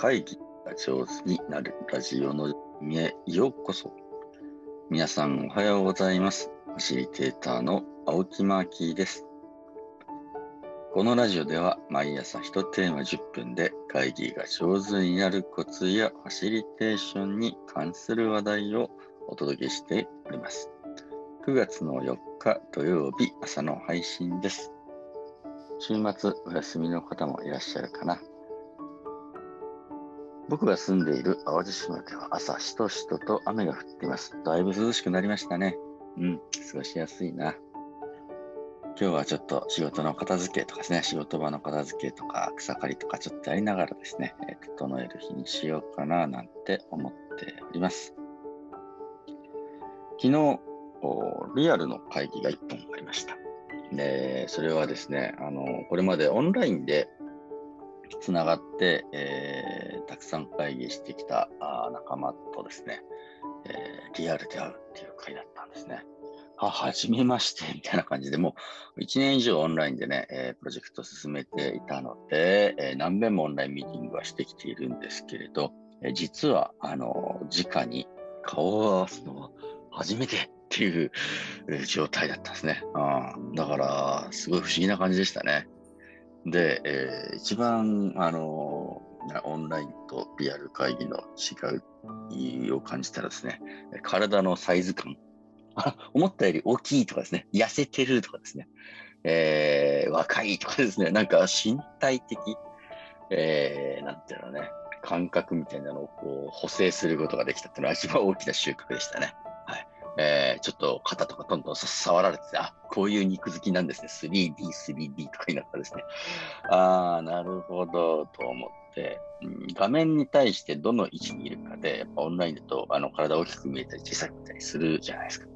会議が上手になるラジオの海へようこそ。皆さんおはようございます。ファシリテーターの青木マーキーです。このラジオでは毎朝1テーマ10分で会議が上手になるコツやファシリテーションに関する話題をお届けしております。9月の4日土曜日朝の配信です。週末お休みの方もいらっしゃるかな。僕が住んでいる淡路島では朝しとしとと雨が降っています。だいぶ涼しくなりましたね。うん、過ごしやすいな。今日はちょっと仕事の片付けとかですね、仕事場の片付けとか草刈りとかちょっとやりながらですね、整える日にしようかななんて思っております。昨日、リアルの会議が1本ありました。で、それはですね、あの、これまでオンラインでつながって、えーたくさん会議してきたあ仲間とですね、えーリアルで会うっていう会だったんですね。あ、はじめまして、みたいな感じで、もう1年以上オンラインでね、えープロジェクト進めていたので、えー何遍もオンラインミーティングはしてきているんですけれど、えー実は、あの、直に顔を合わすのは初めてっていう状態だったんですね。あだから、すごい不思議な感じでしたね。で、えー一番、あのオンラインとリアル会議の違いを感じたらですね、体のサイズ感。思ったより大きいとかですね、痩せてるとかですね、えー若いとかですね、なんか身体的、えーなんていうのね、感覚みたいなのをこう補正することができたっていうのは一番大きな収穫でしたね。えーちょっと肩とかどんどん触られてて、あ、こういう肉好きなんですね。3D、3D とかになったらですね。ああ、なるほど、と思って、うん画面に対してどの位置にいるかで、やっぱオンラインだとあの体大きく見えたり小さく見えたりするじゃないですか。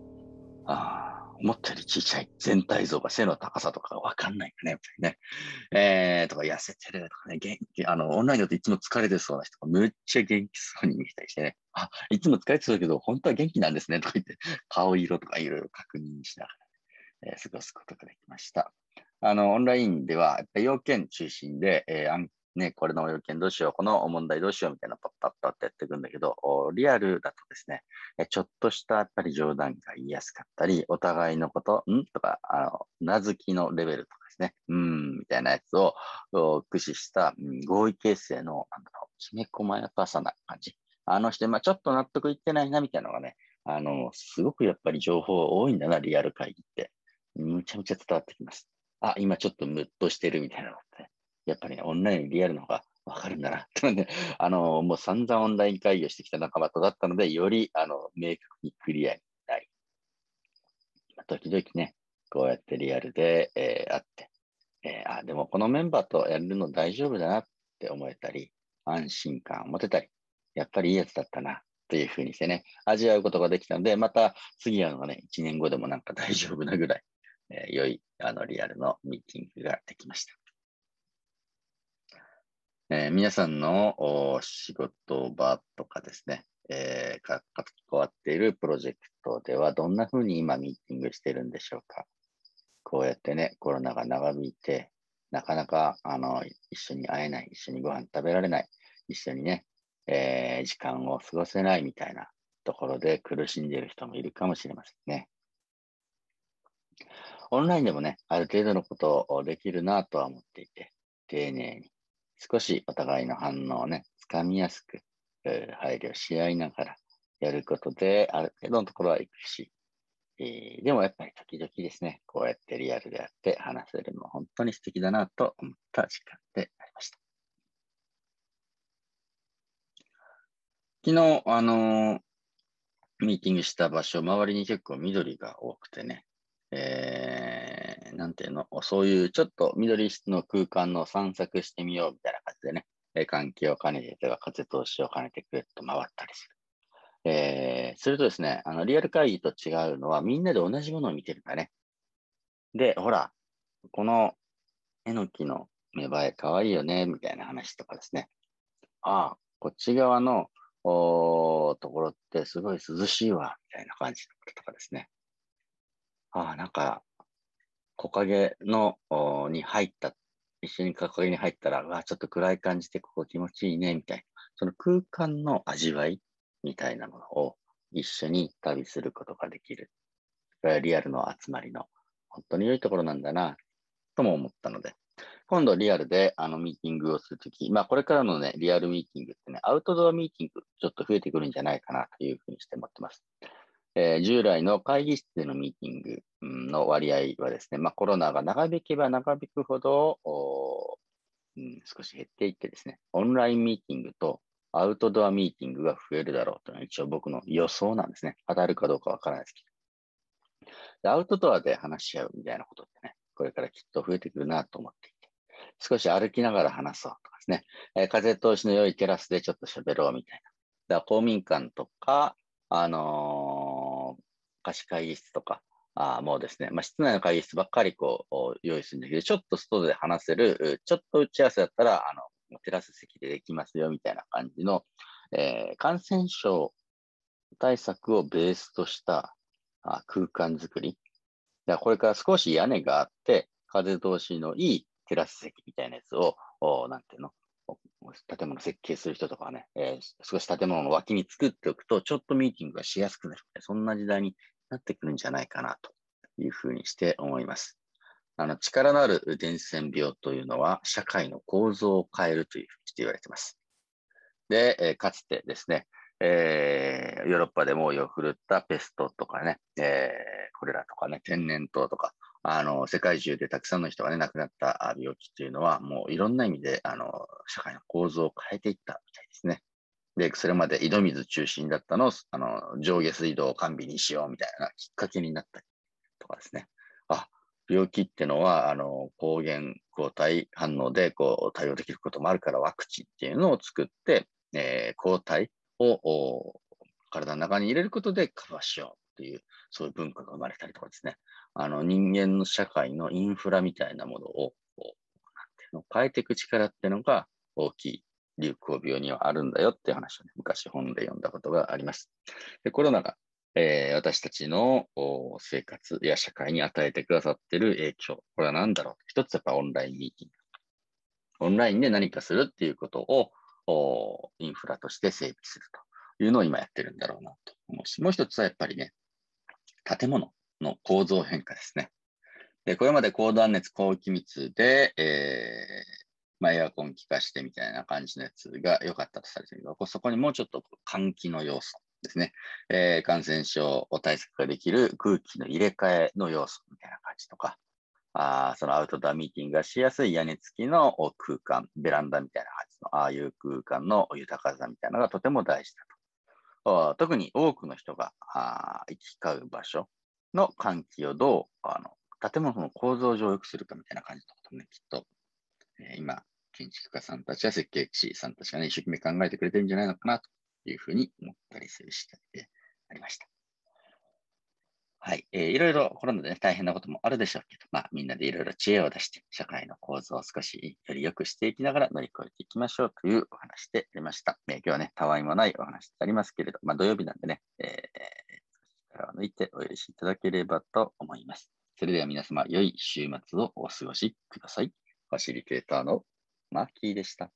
ああ、思ったより小さい。全体像が背の高さとかわかんないかね、やっぱりね。えー、とか痩せてるとかね、元気、あの、オンラインだといつも疲れてそうな人がむっちゃ元気そうに見えたりしてね。あ、いつも疲れてそうだけど、本当は元気なんですね、とか言って、顔色とかいろいろ確認しながら、えー過ごすことができました。あの、オンラインでは、やっぱ要件中心で、えーあんね、これの要件どうしよう、この問題どうしようみたいなパッパッパッってやっていくんだけど、リアルだとですね、ちょっとしたやっぱり冗談が言いやすかったり、お互いのこと、ん？とか、あの、うなずきのレベルとかですね、うん、みたいなやつを駆使した、うん合意形成の、なんだろう、きめ細やかさな感じ。あの人、まあちょっと納得いってないな、みたいなのがね、あの、すごくやっぱり情報多いんだな、リアル会議って。むちゃむちゃ伝わってきます。あ、今ちょっとムッとしてるみたいなのって、ね、やっぱりね、オンライン、リアルの方がわかるんだな。ってね、あの、もう散々オンライン会議をしてきた仲間とだったので、より、あの、明確にクリアになり、時々ね、こうやってリアルで、えー会って、えーあ、でもこのメンバーとやるの大丈夫だなって思えたり、安心感を持てたり、やっぱりいいやつだったな、というふうにしてね、味わうことができたので、また次会うのがね、1年後でもなんか大丈夫なぐらい、えー良い、あの、リアルのミーティングができました。えー皆さんの仕事場とかですね、えーか関わっているプロジェクトではどんな風に今ミーティングしてるんでしょうか？こうやってね、コロナが長引いて、なかなかあの一緒に会えない、一緒にご飯食べられない、一緒にね、えー時間を過ごせないみたいなところで苦しんでいる人もいるかもしれませんね。オンラインでもね、ある程度のことをできるなとは思っていて、丁寧に少しお互いの反応をね、つかみやすく、えー配慮し合いながらやることで、ある程度のところは行くし、えーでもやっぱり時々ですね、こうやってリアルでやって話せるのは本当に素敵だなと思った時間でありました。昨日、あのーミーティングした場所、周りに結構緑が多くてね、えー、なんていうの、そういうちょっと緑質の空間の散策してみようみたいな感じでね、えー換気を兼ねてとか風通しを兼ねてくれと回ったりする。えー、するとですね、あの、リアル会議と違うのはみんなで同じものを見てるんだね。で、ほら、このえのきの芽生えかわいいよね、みたいな話とかですね。ああ、こっち側のおところってすごい涼しいわ、みたいな感じのこととかですね。ああ、なんか、木陰のに入った、一緒に木陰に入ったら、わちょっと暗い感じでここ気持ちいいね、みたいな。その空間の味わいみたいなものを一緒に旅することができる。リアルの集まりの本当に良いところなんだな、とも思ったので、今度リアルであのミーティングをするとき、まあこれからのね、リアルミーティングってね、アウトドアミーティングちょっと増えてくるんじゃないかなというふうにして思ってます。えー、従来の会議室でのミーティングの割合はですね、まあコロナが長引けば長引くほど、うん、少し減っていってですね、オンラインミーティングとアウトドアミーティングが増えるだろうというのは一応僕の予想なんですね。当たるかどうかわからないですけど。アウトドアで話し合うみたいなことってね、これからきっと増えてくるなと思っていて、少し歩きながら話そうとかですね、えー、風通しの良いテラスでちょっと喋ろうみたいな。だから公民館とか、あのー、貸し会議室とか、あもうですね、まあ、室内の会議室ばっかりこう用意するんだけど、ちょっと外で話せる、ちょっと打ち合わせだったら、あの、テラス席でできますよみたいな感じの、えー、感染症対策をベースとしたあ空間づくり。だこれから少し屋根があって、風通しのいいテラス席みたいなやつを、おなんていうの、建物設計する人とかね、えー、少し建物の脇に作っておくと、ちょっとミーティングがしやすくなる。そんな時代になってくるんじゃないかなというふうにして思います。あの力のある伝染病というのは社会の構造を変えるというふうにして言われています。で、えー、かつてですね、えー、ヨーロッパで猛威を振るったペストとかね、えー、これらとかね、天然痘とか、あの、世界中でたくさんの人がね、亡くなった病気っていうのは、もういろんな意味で、あの、社会の構造を変えていったみたいですね。で、それまで井戸水中心だったのを、あの、上下水道を完備にしようみたいなきっかけになったりとかですね。あ、病気ってのは、あの、抗原抗体反応で、こう、対応できることもあるからワクチンっていうのを作って、えー、抗体を体の中に入れることでカバーしようっていう、そういう文化が生まれたりとかですね。あの、人間の社会のインフラみたいなものを、こう、なんていうの、変えていく力っていうのが大きい流行病にはあるんだよっていう話をね、昔本で読んだことがあります。でコロナが、えー、私たちの生活や社会に与えてくださってる影響、これは何だろう？一つやっぱオンラインミーティング。オンラインで何かするっていうことをインフラとして整備するというのを今やってるんだろうなと思うし、もう一つはやっぱりね、建物の構造変化ですね。で、これまで高断熱、高気密で、え、まあ、エアコン効かしてみたいな感じのやつが良かったとされている。けど、そこにもうちょっと換気の要素ですね、えー、感染症を対策ができる空気の入れ替えの要素みたいな感じとか、あそのアウトドアミーティングがしやすい屋根付きの空間、ベランダみたいな感じの、ああいう空間の豊かさみたいなのがとても大事だと。特に多くの人があ行き交う場所の換気をどうあの建物の構造上良くするかみたいな感じのこともね、きっと、今、建築家さんたちや設計士さんたちがね、一生懸命考えてくれてるんじゃないのかなというふうに思ったりする次第でありました。はい。えー、いろいろコロナでね、大変なこともあるでしょうけど、まあ、みんなでいろいろ知恵を出して、社会の構造を少しより良くしていきながら乗り越えていきましょうというお話でありました。えー、今日はね、たわいもないお話でありますけれど、まあ、土曜日なんでね、えー、力を抜いてお許しいただければと思います。それでは皆様、良い週末をお過ごしください。ファシリテーターのマーキーでした。